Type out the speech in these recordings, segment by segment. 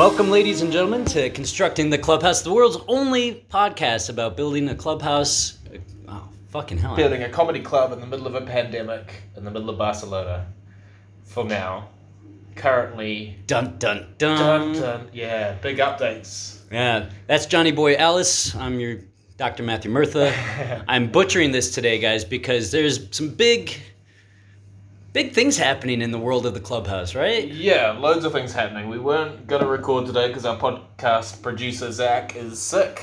Welcome, ladies and gentlemen, to Constructing the Clubhouse, the world's only podcast about building a clubhouse. Oh, fucking hell. Building a comedy club in the middle of a pandemic in the middle of Barcelona. For now. Currently. Dun dun dun. Dun, dun, yeah, big updates. Yeah, that's Johnny Boy Ellis. I'm your Dr. Matthew Murtha. I'm butchering this today, guys, because there's some big, big things happening in the world of the clubhouse, right? Yeah, loads of things happening. We weren't going to record today because our podcast producer, Zach, is sick.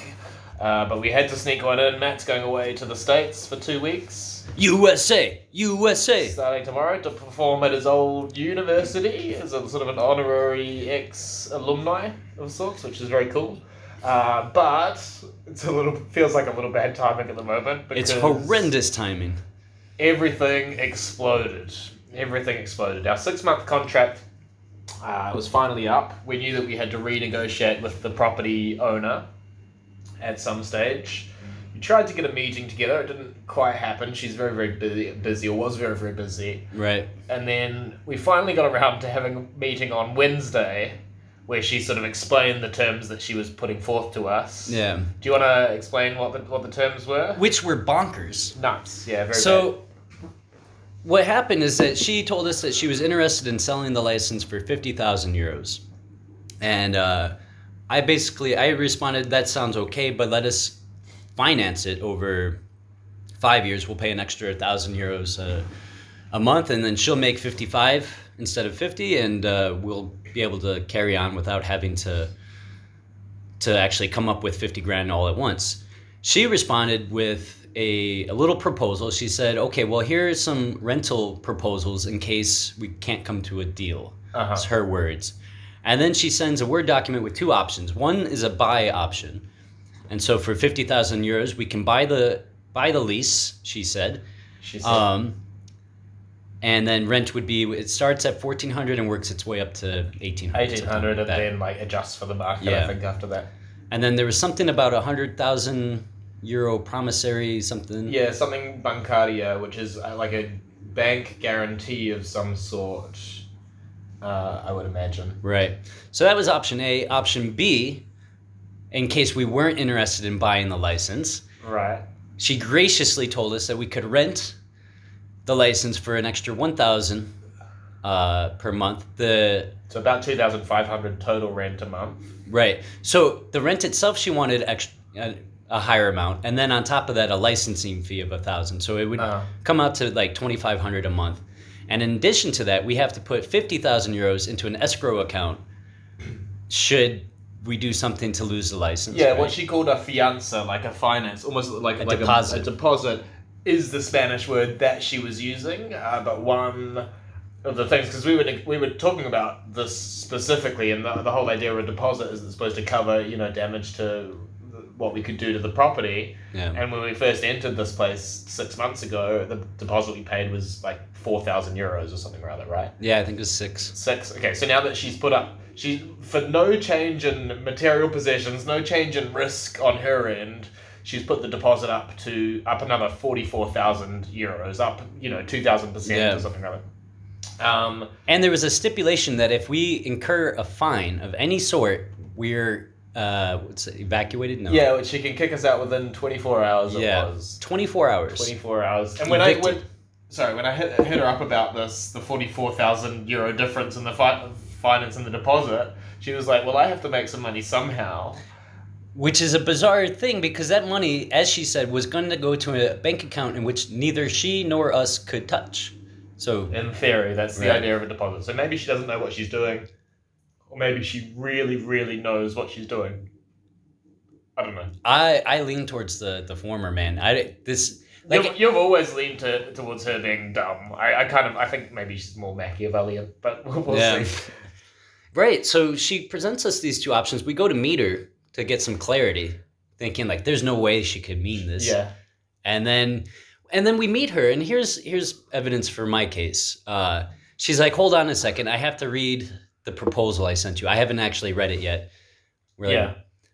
Uh, but we had to sneak one in. Matt's going away to the States for two weeks. USA, USA. Starting tomorrow to perform at his old university as a sort of an honorary ex alumni of sorts, which is very cool. Uh, but it's a little feels like a little bad timing at the moment It's horrendous timing. everything exploded. Everything exploded. Our six month contract uh, was finally up. We knew that we had to renegotiate with the property owner at some stage. We tried to get a meeting together. It didn't quite happen. She's very, very busy, busy or was very, very busy. Right. And then we finally got around to having a meeting on Wednesday where she sort of explained the terms that she was putting forth to us. Yeah. Do you want to explain what the, what the terms were? Which were bonkers. Nuts. Yeah, very So, what happened is that she told us that she was interested in selling the license for 50,000 euros. And uh, I basically, I responded, that sounds okay, but let us finance it over five years. We'll pay an extra 1,000 euros a, a month, and then she'll make 55 instead of 50, and uh, we'll be able to carry on without having to to actually come up with 50 grand all at once. She responded with a, a little proposal. She said, okay, well, here are some rental proposals in case we can't come to a deal. Uh-huh. It's her words. And then she sends a Word document with two options. One is a buy option. And so for 50,000 euros, we can buy the buy the lease, she said. She said. Um, and then rent would be it starts at 1400 and works its way up to 1800 Eighteen something hundred, like and then like adjust for the market. Yeah. I think after that. And then there was something about a hundred thousand euro promissory something. Yeah, something bancaria, which is uh, like a bank guarantee of some sort. Uh, I would imagine. Right. So that was option A. Option B, in case we weren't interested in buying the license, Right. she graciously told us that we could rent the license for an extra one thousand uh, per month. The So about two thousand five hundred total rent a month. right. So the rent itself, she wanted extra. A, a higher amount, and then on top of that, a licensing fee of a thousand. So it would Uh-huh. come out to like twenty five hundred a month. And in addition to that, we have to put fifty thousand euros into an escrow account. Should we do something to lose the license? Yeah, right? what she called a fianza, like a finance, almost like A like deposit. A, a deposit, is the Spanish word that she was using. Uh, but one of the things, because we were we were talking about this specifically, and the, the whole idea of a deposit is it's supposed to cover you know damage to what we could do to the property. Yeah. And when we first entered this place six months ago, the deposit we paid was like four thousand euros or something rather, right? Yeah, I think it was six. Six. Okay, so now that she's put up, she for no change in material possessions, no change in risk on her end, she's put the deposit up to up another forty four thousand euros, up you know two thousand percent Yeah. or something rather. Um, And there was a stipulation that if we incur a fine of any sort, we're uh, what's it, evacuated? No. yeah, she can kick us out within twenty four hours. Yeah. It was Twenty four hours. twenty four hours. And when I Evicted. when, sorry when I hit, hit her up about this, the forty four thousand euro difference in the fi- finance and the deposit, she was like, "Well, I have to make some money somehow." Which is a bizarre thing because that money, as she said, was going to go to a bank account in which neither she nor us could touch. So In theory, that's the Right. idea of a deposit. So maybe she doesn't know what she's doing, or maybe she really, really knows what she's doing. I don't know. I I lean towards the the former man. I this like you've, you've always leaned to, towards her being dumb. I, I kind of I think maybe she's more Machiavellian, but we'll, we'll Yeah. see. right. So she presents us these two options. We go to meet her to get some clarity, thinking like there's no way she could mean this. Yeah. and then and then we meet her and here's here's evidence for my case uh, she's like hold on a second i have to read the proposal i sent you. I haven't actually read it yet. We're like, Yeah.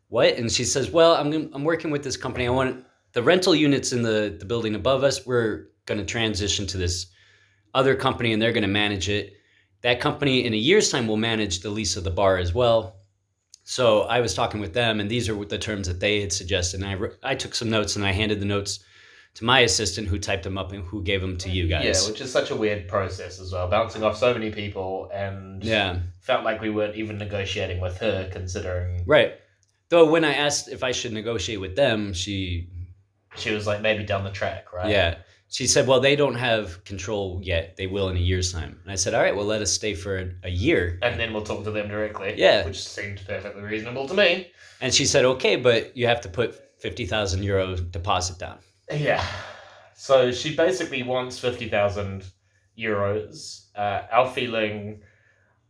what? And she says well i'm, I'm working with this company. I want the rental units in the, the building above us we're going to transition to this other company and they're going to manage it. That company in a year's time will manage the lease of the bar as well. So I was talking with them, and these are the terms that they had suggested. And I, I took some notes and I handed the notes to my assistant, who typed them up and who gave them to you guys. Yeah, which is such a weird process as well, bouncing off so many people, and yeah, felt like we weren't even negotiating with her, considering right. Though when I asked if I should negotiate with them, she she was like maybe down the track, right? Yeah. She said, well, they don't have control yet. They will in a year's time. And I said, all right, well, let us stay for a, year. And then we'll talk to them directly. Yeah. Which seemed perfectly reasonable to me. And she said, okay, but you have to put 50,000 euro deposit down. Yeah. So she basically wants 50,000 euros. Uh, our feeling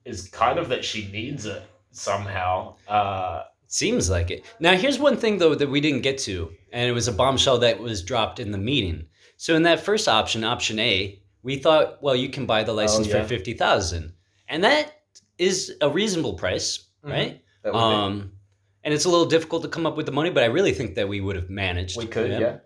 is kind of that she needs it somehow. Uh, Seems like it. Now, here's one thing, though, that we didn't get to, and it was a bombshell that was dropped in the meeting. So, in that first option, option A, we thought, well, you can buy the license yeah. for 50,000. And that is a reasonable price, Mhm. right? would be- Um, and it's a little difficult to come up with the money, but I really think that we would have managed. we could, yeah.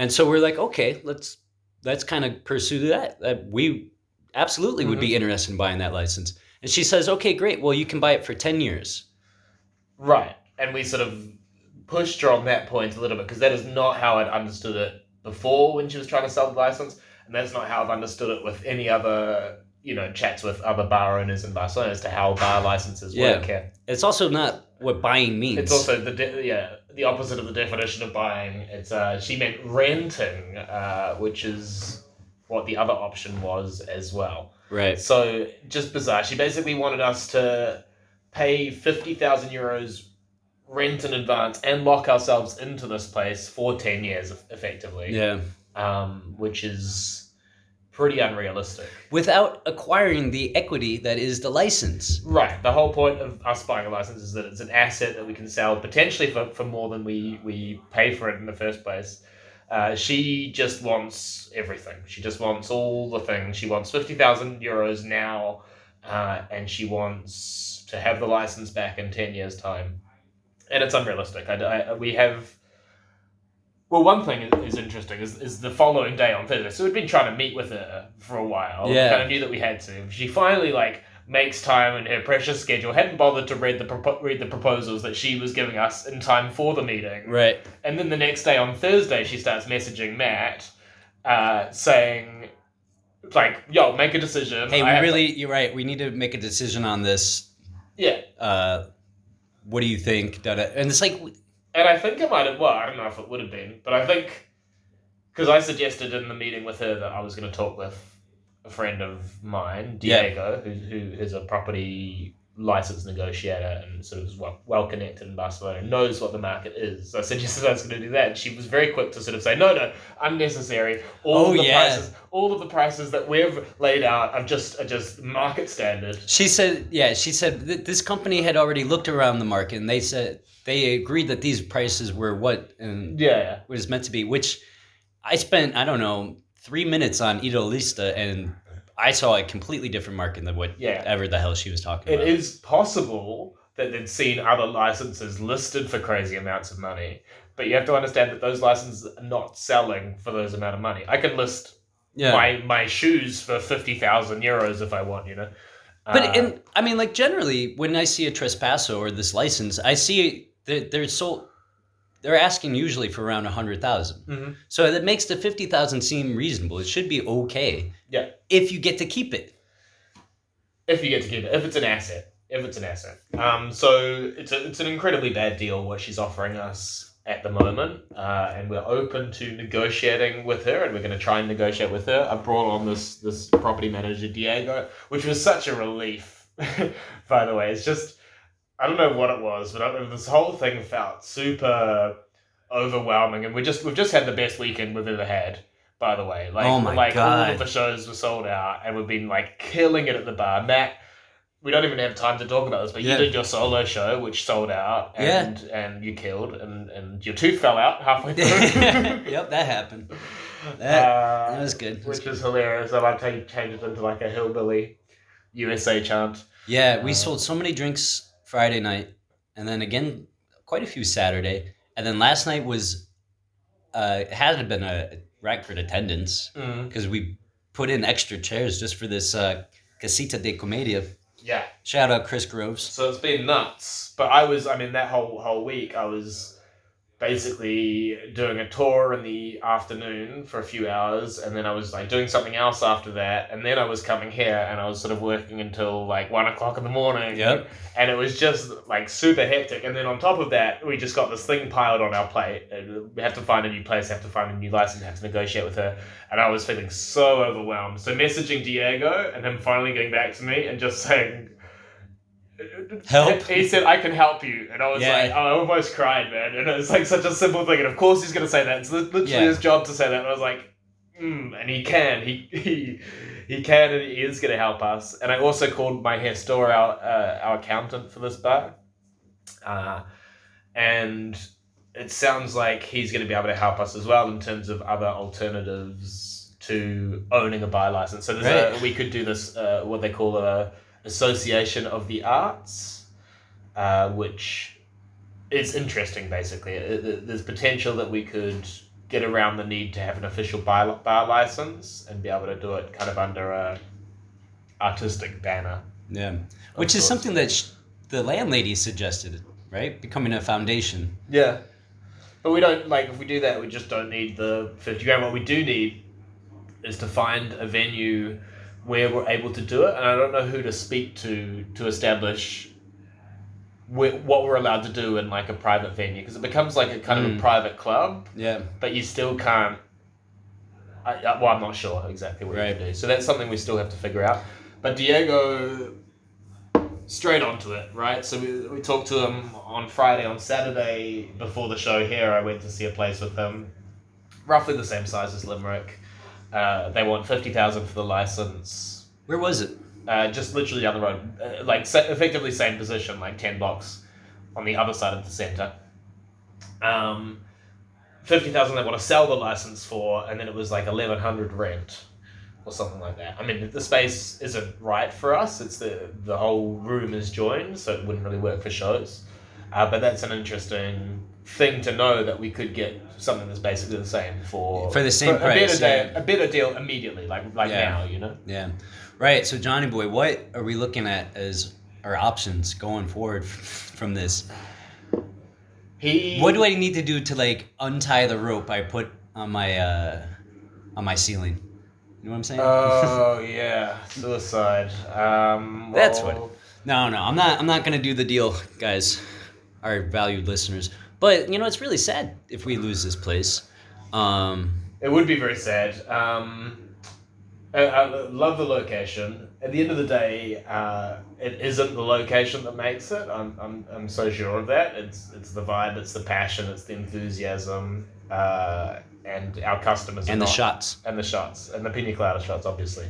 And so we're like, okay, let's let's kind of pursue that. That we absolutely would Mm-hmm. be interested in buying that license. And she says, okay, great. Well, you can buy it for ten years. Right. And we sort of pushed her on that point a little bit because that is not how I'd understood it before when she was trying to sell the license. And that's not how I've understood it with any other, you know, chats with other bar owners in Barcelona as to how bar licenses Yeah. work here. It's also not what buying means. It's also the de- yeah the opposite of the definition of buying. It's uh, she meant renting, uh, which is what the other option was as well. right. So just bizarre. She basically wanted us to pay fifty thousand euros rent in advance and lock ourselves into this place for ten years, effectively. Yeah. Um, which is pretty unrealistic. Without acquiring the equity that is the license. Right. The whole point of us buying a license is that it's an asset that we can sell potentially for, for more than we, we pay for it in the first place. Uh, she just wants everything. She just wants all the things. She wants 50,000 euros now, uh, and she wants to have the license back in 10 years' time. And it's unrealistic. I, I- we have. Well, one thing is, is interesting is, is the following day on Thursday. So we'd been trying to meet with her for a while. Yeah. Kind of knew that we had to. She finally like makes time in her precious schedule. Hadn't bothered to read the propo- read the proposals that she was giving us in time for the meeting. Right. And then the next day on Thursday, she starts messaging Matt, uh, saying, like, "Yo, make a decision." Hey, I we really you're right. We need to make a decision on this. yeah." Uh what do you think? And it's like And I think it might have. Well, I don't know if it would have been, but I think because I suggested in the meeting with her that I was going to talk with a friend of mine, Yeah. Diego, who, who is a property license negotiator and sort of is well, well connected in Barcelona, and knows what the market is. So I suggested I was going to do that, and she was very quick to sort of say, "No, no, unnecessary. All Oh, of the yeah. prices, all of the prices that we've laid out are just are just market standard." She said, yeah, she said that this company had already looked around the market and they said they agreed that these prices were what and Yeah, what is meant to be, which I spent, I don't know, three minutes on Idealista and I saw a completely different market than Yeah. whatever the hell she was talking It about. is possible that they'd seen other licenses listed for crazy amounts of money, but you have to understand that those licenses are not selling for those amount of money. I can list yeah. my my shoes for fifty thousand euros if I want, you know. But Uh, in, I mean, like generally, when I see a traspaso or this license, I see they're, they're sold. They're asking usually for around a hundred thousand. Mhm. So that makes the fifty thousand seem reasonable. It should be okay. Yeah. If you get to keep it. if you get to keep it, if it's an asset, if it's an asset. Um, so it's a, it's an incredibly bad deal what she's offering us at the moment, uh, and we're open to negotiating with her, and we're going to try and negotiate with her. I brought on this this property manager Diego, which was such a relief. by the way, it's just I don't know what it was, but I, this whole thing felt super overwhelming, and we just we've just had the best weekend we've ever had. By the way, like Oh my like all of the shows were sold out, and we've been like killing it at the bar. Matt, we don't even have time to talk about this, but Yeah. you did your solo show, which sold out, and and you killed, and and your tooth fell out halfway through. yep, that happened. That, Uh, that was good. That was good. is hilarious. I like how you changed it into like a hillbilly USA chant. Yeah, we uh, sold so many drinks Friday night, and then again, quite a few Saturday, and then last night was, uh, it had been a record attendance Mm. because we put in extra chairs just for this uh, casita de comedia. Yeah. Shout out Chris Groves. So it's been nuts. But I was, I mean, that whole whole week, I was basically doing a tour in the afternoon for a few hours, and then I was like doing something else after that, and then I was coming here, and I was sort of working until like one o'clock in the morning. Yep. And it was just like super hectic. And then on top of that, we just got this thing piled on our plate. We have to find a new place, have to find a new license, have to negotiate with her. And I was feeling so overwhelmed. So messaging Diego and him finally getting back to me and just saying, Help. He said, I can help you. And I was Yeah. like, I almost cried, man. And it was like such a simple thing. And of course he's going to say that. It's literally Yeah. his job to say that. And I was like, mm, and he can. He, he, he can and he is going to help us. And I also called my gestor, our, uh, our accountant for this bar. Uh, and it sounds like he's going to be able to help us as well in terms of other alternatives to owning a bar license. So there's a, we could do this, uh, what they call a association of the arts, uh, which is interesting. Basically, It- it- there's potential that we could get around the need to have an official bar, bar license and be able to do it kind of under a artistic banner. Yeah. Which is something that sh- the landlady suggested, right? Becoming a foundation. Yeah. But we don't like if we do that we just don't need the fifty grand. What we do need is to find a venue where we're able to do it, and I don't know who to speak to to establish wh- what we're allowed to do in like a private venue because it becomes like a kind of a Mm. private club, Yeah. but you still can't. I, well, I'm not sure exactly what you Right. can do, so that's something we still have to figure out. But Diego straight onto it, right? So we, we talked to him on Friday. On Saturday, before the show here, I went to see a place with him, roughly the same size as Limerick. Uh, they want 50000 for the license. Where was it? Uh, just literally down the road. Uh, like, sa- effectively same position, like 10 blocks on the other side of the centre. Um, 50000 they want to sell the license for, and then it was like 1100 rent or something like that. I mean, the space isn't right for us. It's the the whole room is joined, so it wouldn't really work for shows. Uh, but that's an interesting thing to know that we could get something that's basically the same for For the same a price, better yeah. a better deal immediately, like like Yeah. now, you know. Yeah. Right. So Johnny Boy, what are we looking at as our options going forward from this? He What do I need to do to like untie the rope I put on my uh on my ceiling? You know what I'm saying? Oh yeah, suicide. Um, That's well, no, no, I'm not. I'm not gonna do the deal, guys, our valued listeners. But you know, it's really sad if we lose this place. Um, It would be very sad. Um, I, I love the location. At the end of the day, uh, it isn't the location that makes it. I'm, I'm, I'm so sure of that. It's it's the vibe, it's the passion, it's the enthusiasm, uh, and our customers and the not- shots, and the shots and the pina colada shots, obviously,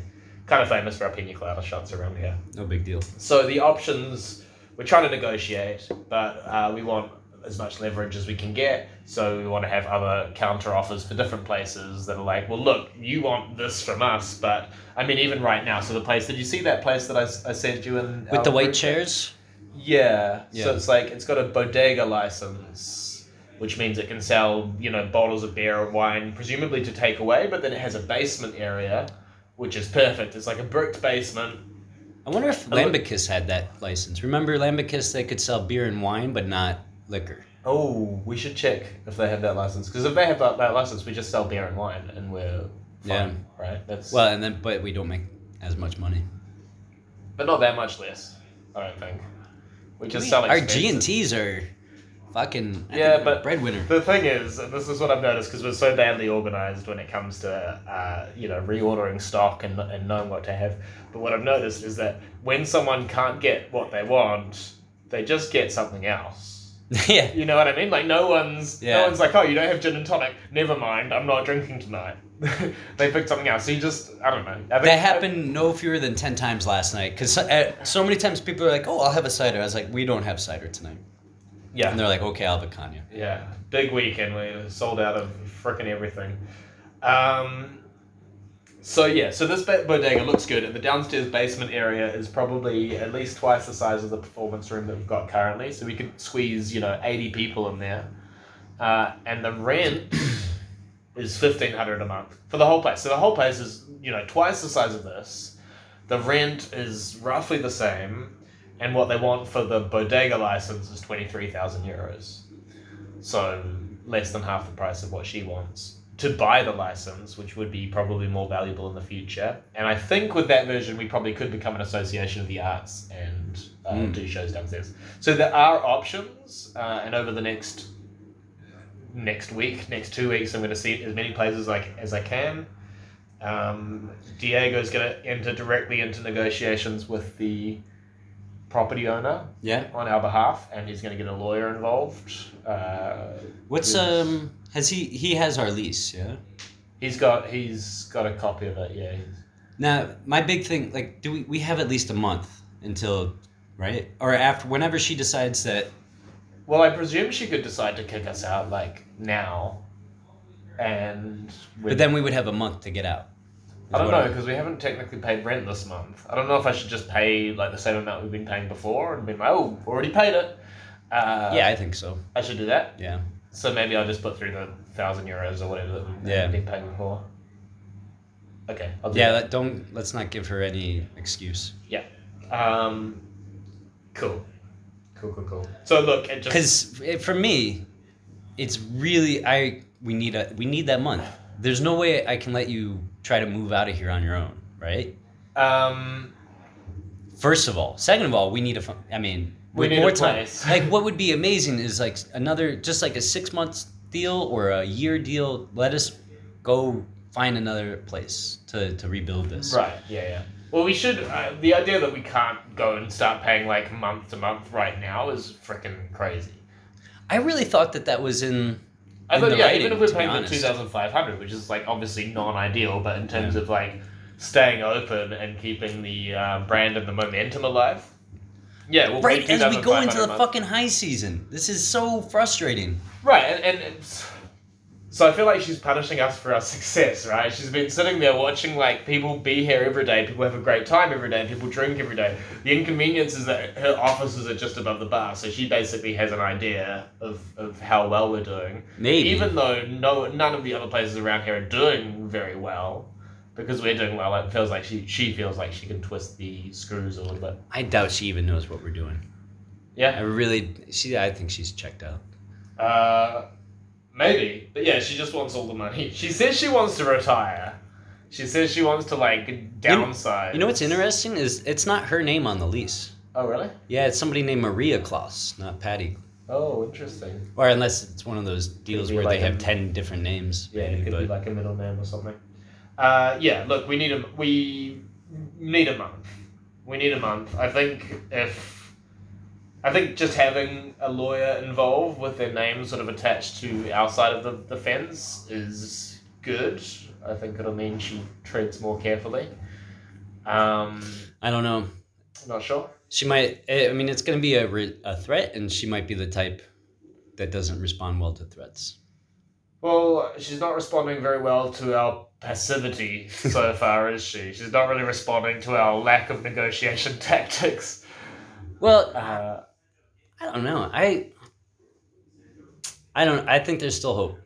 kind of famous for our pina colada shots around here. no big deal. So the options, we're trying to negotiate, but uh, we want as much leverage as we can get. So we want to have other counter offers for different places that are like, well, look, you want this from us, but I mean, even right now. So the place, did you see that place that I, I sent you in With the white group chairs, Yeah. Yeah. So it's like it's got a bodega license, which means it can sell you know bottles of beer or wine, presumably to take away. But then it has a basement area, which is perfect. It's like a bricked basement. I wonder if Lambicus had that license. Remember Lambicus? They could sell beer and wine, but not liquor. Oh, we should check if they have that license. Because if they have that, that license, we just sell beer and wine, and we're fine, right? That's Well, and then but we don't make as much money. but not that much less. I don't think. We just We- sell our. G and Ts are fucking I Yeah, but- breadwinner. The thing is, and this is what I've noticed because we're so badly organized when it comes to uh, you know reordering stock and, and knowing what to have. But what I've noticed is that when someone can't get what they want, they just get something else. yeah, You know what I mean? Like no one's Yeah. no one's like, oh, you don't have gin and tonic. Never mind, I'm not drinking tonight. they picked something else. So you just I don't know. I that happened no fewer than ten times last night. Because so, uh, so many times people are like, "Oh, I'll have a cider." I was like, "We don't have cider tonight," yeah. and they're like, "Okay, I'll have a cognac." Yeah, big weekend. We sold out of frickin' everything. Um, so yeah, so this bodega looks good, and the downstairs basement area is probably at least twice the size of the performance room that we've got currently. So we could squeeze, you know, eighty people in there, uh, and the rent is fifteen hundred a month for the whole place. So the whole place is, you know, twice the size of this. The rent is roughly the same, and what they want for the bodega license is twenty three thousand euros. So less than half the price of what she wants to buy the license, which would be probably more valuable in the future. And I think with that version, we probably could become an association of the arts and uh, Mm. do shows downstairs. So there are options, uh, and over the next next week, next two weeks, I'm going to see as many places like as I can. Um, Diego's going to enter directly into negotiations with the property owner Yeah. on our behalf, and he's going to get a lawyer involved. Uh, What's Yes. um? Has he he has our lease? Yeah. he's got he's got a copy of it. Yeah. Now my big thing, like, do we we have at least a month until, right? Or after whenever she decides that. Well, I presume she could decide to kick us out like now, and But then we would have a month to get out. I don't know because we haven't technically paid rent this month. I don't know if I should just pay like the same amount we've been paying before and be like, oh, already paid it. Uh, Yeah, I think so. I should do that. Yeah. So maybe I'll just put through the thousand euros or whatever that we've Yeah. been paying before. Okay, I'll do Yeah. that. Don't let's not give her any excuse. Yeah. Um, cool, cool, cool, cool. So look, it just Because for me, it's really I we need a we need that month. There's no way I can let you try to move out of here on your own, right? um, First of all, second of all, we need a. fu- I mean, We with need more time. like, what would be amazing is like another, just like a six month deal or a year deal. Let us go find another place to to rebuild this. Right. Yeah. Yeah. Well, we should. Uh, the idea that we can't go and start paying like month to month right now is freaking crazy. I really thought that that was in. I thought, yeah, writing, even if we're paying the two thousand five hundred, which is like obviously non-ideal, but in terms of like staying open and keeping the uh, brand and the momentum alive, yeah, we'll Right as we go into the a month. fucking high season, this is so frustrating. Right, and, and it's, so I feel like she's punishing us for our success, right? She's been sitting there watching like people be here every day, people have a great time every day, people drink every day. The inconvenience is that her offices are just above the bar, so she basically has an idea of, of how well we're doing. Maybe. Even though no none of the other places around here are doing very well, because we're doing well, it feels like she she feels like she can twist the screws a little bit. I doubt she even knows what we're doing. Yeah. I really, she. I think she's checked out. Uh, maybe, but yeah, she just wants all the money. She says she wants to retire. She says she wants to like downsize. You know what's interesting is it's not her name on the lease. Oh really? Yeah, it's somebody named Maria Klaus, not Patty. Oh, interesting. Or unless it's one of those deals where like they have a- ten different names. Yeah, maybe, it could but be like a middle name or something. Uh, yeah, look, we need a we need a month. We need a month. I think if I think just having a lawyer involved with their name sort of attached to our side of the, the fence is good. I think it'll mean she treads more carefully. Um, I don't know. not sure. She might. I mean, it's going to be a, re- a threat, and she might be the type that doesn't respond well to threats. Well, she's not responding very well to our passivity so far, is she? She's not really responding to our lack of negotiation tactics. Well, Uh, I don't know. I. I don't. I think there's still hope.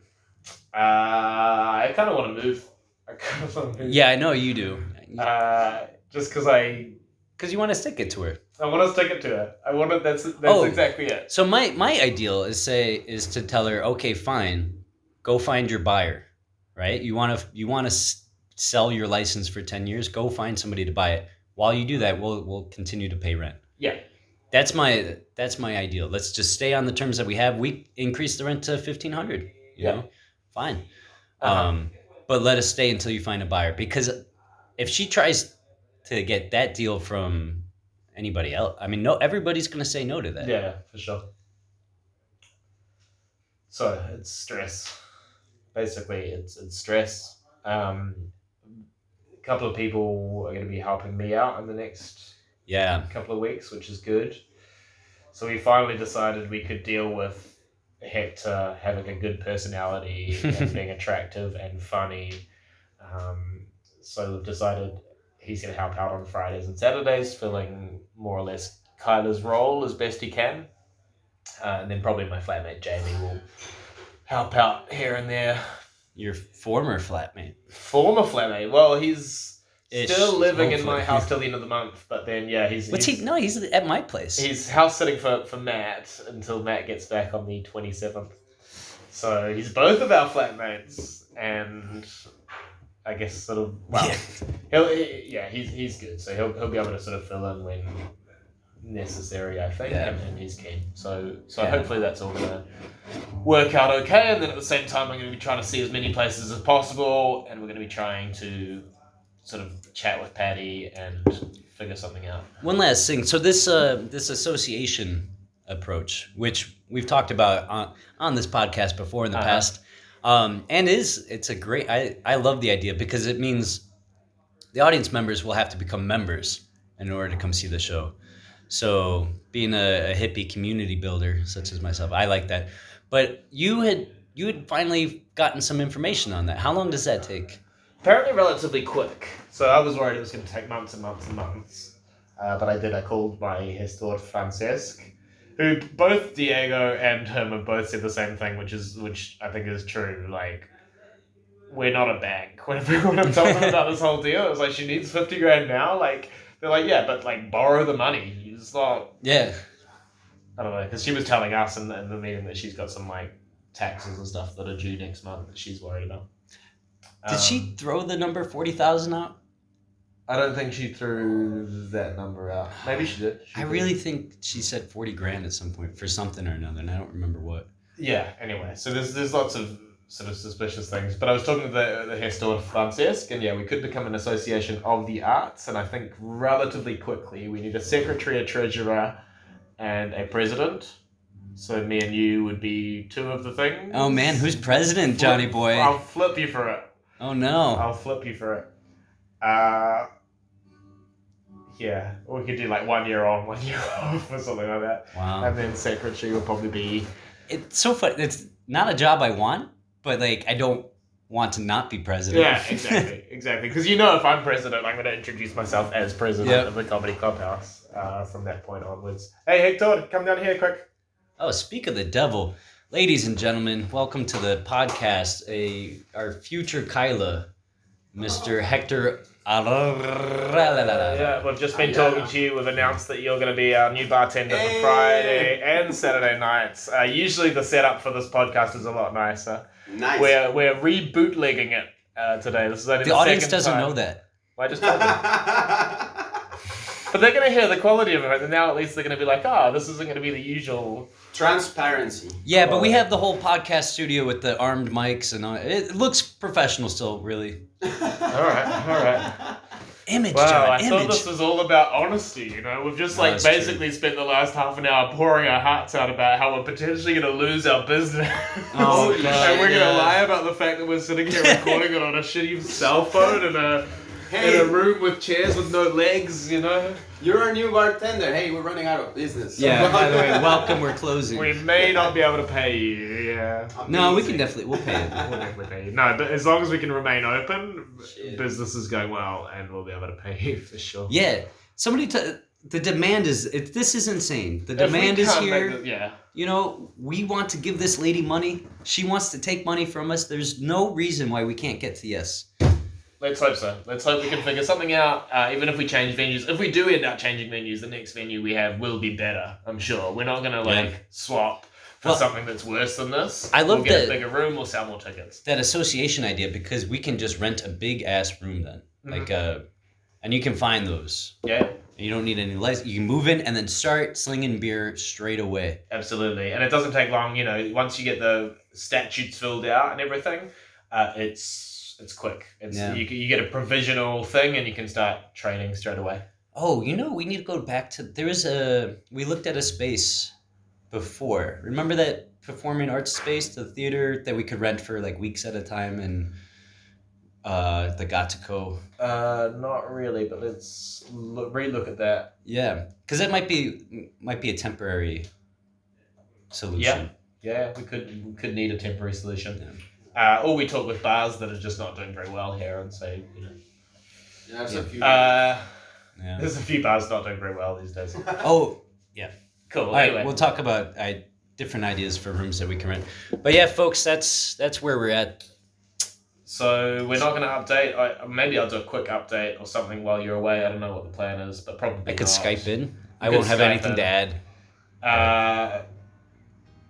uh, I kind of want to move. I kind of want to move. Yeah, I know you do. Uh, just because I, Because you want to stick it to her. I want to stick it to her. I want to. That's that's Oh. exactly it. So my my ideal is say is to tell her, okay, fine, go find your buyer, right? You want to you want to s- sell your license for ten years, go find somebody to buy it. While you do that, we'll we'll continue to pay rent. Yeah. That's my that's my ideal. Let's just stay on the terms that we have. We increase the rent to fifteen hundred. You Yeah. know, fine. Uh-huh. Um, but let us stay until you find a buyer because if she tries to get that deal from anybody else, I mean, no, everybody's gonna say no to that. Yeah, for sure. So it's stress. Basically, it's it's stress. Um, a couple of people are going to be helping me out in the next Yeah. a couple of weeks, which is good. So we finally decided we could deal with Hector having a good personality and being attractive and funny. Um, so we've decided he's going to help out on Fridays and Saturdays, filling more or less Kyler's role as best he can. Uh, and then probably my flatmate Jamie will help out here and there. Your former flatmate. Former flatmate, well, he's Still living in my house till the end of the month, but then yeah, he's. What's he's, he? No, he's at my place. He's house sitting for, for Matt until Matt gets back on the 27th. So he's both of our flatmates, and I guess sort of, well, Yeah. he'll, he, yeah, he's, he's good. So he'll, he'll be able to sort of fill in when necessary, I think, Yeah. and, and he's keen. So, so Yeah. hopefully that's all going to work out okay. And then at the same time, I'm going to be trying to see as many places as possible, and we're going to be trying to sort of chat with Patty and figure something out. One last thing. So this uh, this association approach, which we've talked about on, on this podcast before in the Uh-huh. past, um, and is it's a great. I I love the idea because it means the audience members will have to become members in order to come see the show. So being a, a hippie community builder such as myself, I like that. But you had you had finally gotten some information on that. How long does that take? Apparently, relatively quick. So I was worried it was going to take months and months and months. Uh, but I did. I called my gestor Francesc, who both Diego and him have both said the same thing, which is which I think is true. Like, we're not a bank. When, when I'm telling them about this whole deal, it was like she needs fifty grand now. Like they're like, yeah, but like borrow the money. It's not. Yeah. I don't know because she was telling us in the, in the meeting that she's got some like taxes and stuff that are due next month that she's worried about. Did Um, she throw the number forty thousand out? I don't think she threw that number out. Maybe she did. She I did. really think she said forty grand at some point for something or another, and I don't remember what. Yeah. Anyway, so there's there's lots of sort of suspicious things, but I was talking to the the gestor Francesc, and yeah, we could become an association of the arts, and I think relatively quickly we need a secretary, a treasurer, and a president. So me and you would be two of the things. Oh man, who's president, Johnny boy? I'll flip you for it. Oh no. I'll flip you for it. Uh, yeah, we could do like one year on, one year off, or something like that. Wow. And then secretary would probably be It's so funny. It's not a job I want, but like I don't want to not be president. yeah, exactly, exactly. Because you know, if I'm president, I'm going to introduce myself as president Yep. of the comedy clubhouse uh, from that point onwards. Hey, Hector, come down here quick. oh, speak of the devil, ladies and gentlemen, welcome to the podcast. A our future Kyla, Mr. Hector. Yeah, we've just been talking to you. We've announced that you're going to be our new bartender for Friday and Saturday nights. Uh, usually, the setup for this podcast is a lot nicer. Nice. We're we're rebootlegging it uh, today. This is only The the, audience doesn't time. know that. I just told them. but they're gonna hear the quality of it, and now at least they're gonna be like, "Oh, this isn't gonna be the usual." Transparency. Yeah, but we have the whole podcast studio with the armed mics and all. It looks professional still, really. All right, all right. Image, Wow, John, I thought this was all about honesty. You know, we've just No, like that's true. basically spent the last half an hour pouring our hearts out about how we're potentially gonna lose our business. Oh, God. and we're gonna Yeah. lie about the fact that we're sitting here recording it on a shitty cell phone in a in a room with chairs with no legs. You know. You're our new bartender. Hey, we're running out of business. Yeah, by the way, welcome. We're closing. We may not be able to pay you. Yeah. No, we can definitely we'll pay it. We'll definitely pay you. No, but as long as we can remain open, Shit. business is going well, and we'll be able to pay you for sure. Yeah, somebody. T- the demand is. It, this is insane. The If we demand is can't make here. the- yeah. You know, we want to give this lady money. She wants to take money from us. There's no reason why we can't get to yes. Let's hope so. Let's hope we can figure something out. Uh, even if we change venues, if we do end up changing venues, the next venue we have will be better. I'm sure. We're not gonna like Yeah. swap for Well, something that's worse than this. I love we'll get that- a bigger room. We'll sell more tickets. That association idea because we can just rent a big ass room then, Mhm. like uh, and you can find those. Yeah, You don't need any lights. You can move in and then start slinging beer straight away. absolutely. And it doesn't take long. You know, once you get the statutes filled out and everything, uh, it's it's quick. It's Yeah. you, you get a provisional thing, and you can start training straight away. Oh, you know, we need to go back to. There was a. We looked at a space before. Remember that performing arts space, the theater that we could rent for like weeks at a time and uh, the Gatico. Uh, not really, but let's look, relook at that. Yeah, because it might be might be a temporary solution. Yeah, we could we could need a temporary solution. Uh, or we talk with bars that are just not doing very well here and say, you know, Yeah, there's a few. uh, Yeah. there's a few bars not doing very well these days. Oh, yeah. Cool. all right. anyway, We'll talk about I, different ideas for rooms that we can rent. But yeah, folks, that's that's where we're at. So we're not going to update. I, maybe I'll do a quick update or something while you're away. I don't know what the plan is, but probably I could not. Skype in. I won't have Skype anything in. to add. Uh,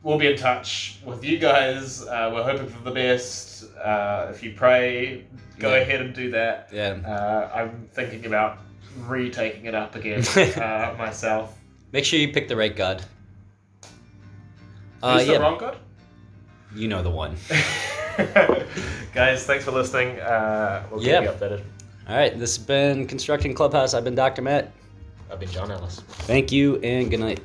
we'll be in touch with you guys. Uh, we're hoping for the best. Uh, if you pray, go Yeah. ahead and do that. Yeah. Uh, I'm thinking about retaking it up again uh, myself. Make sure you pick the right god. Uh, Who's the yeah, wrong god? you know the one. Guys, thanks for listening. Uh, we'll Yeah. keep you updated. All right, this has been Constructing Clubhouse. I've been Dr. Matt. I've been John Ellis. Thank you and good night.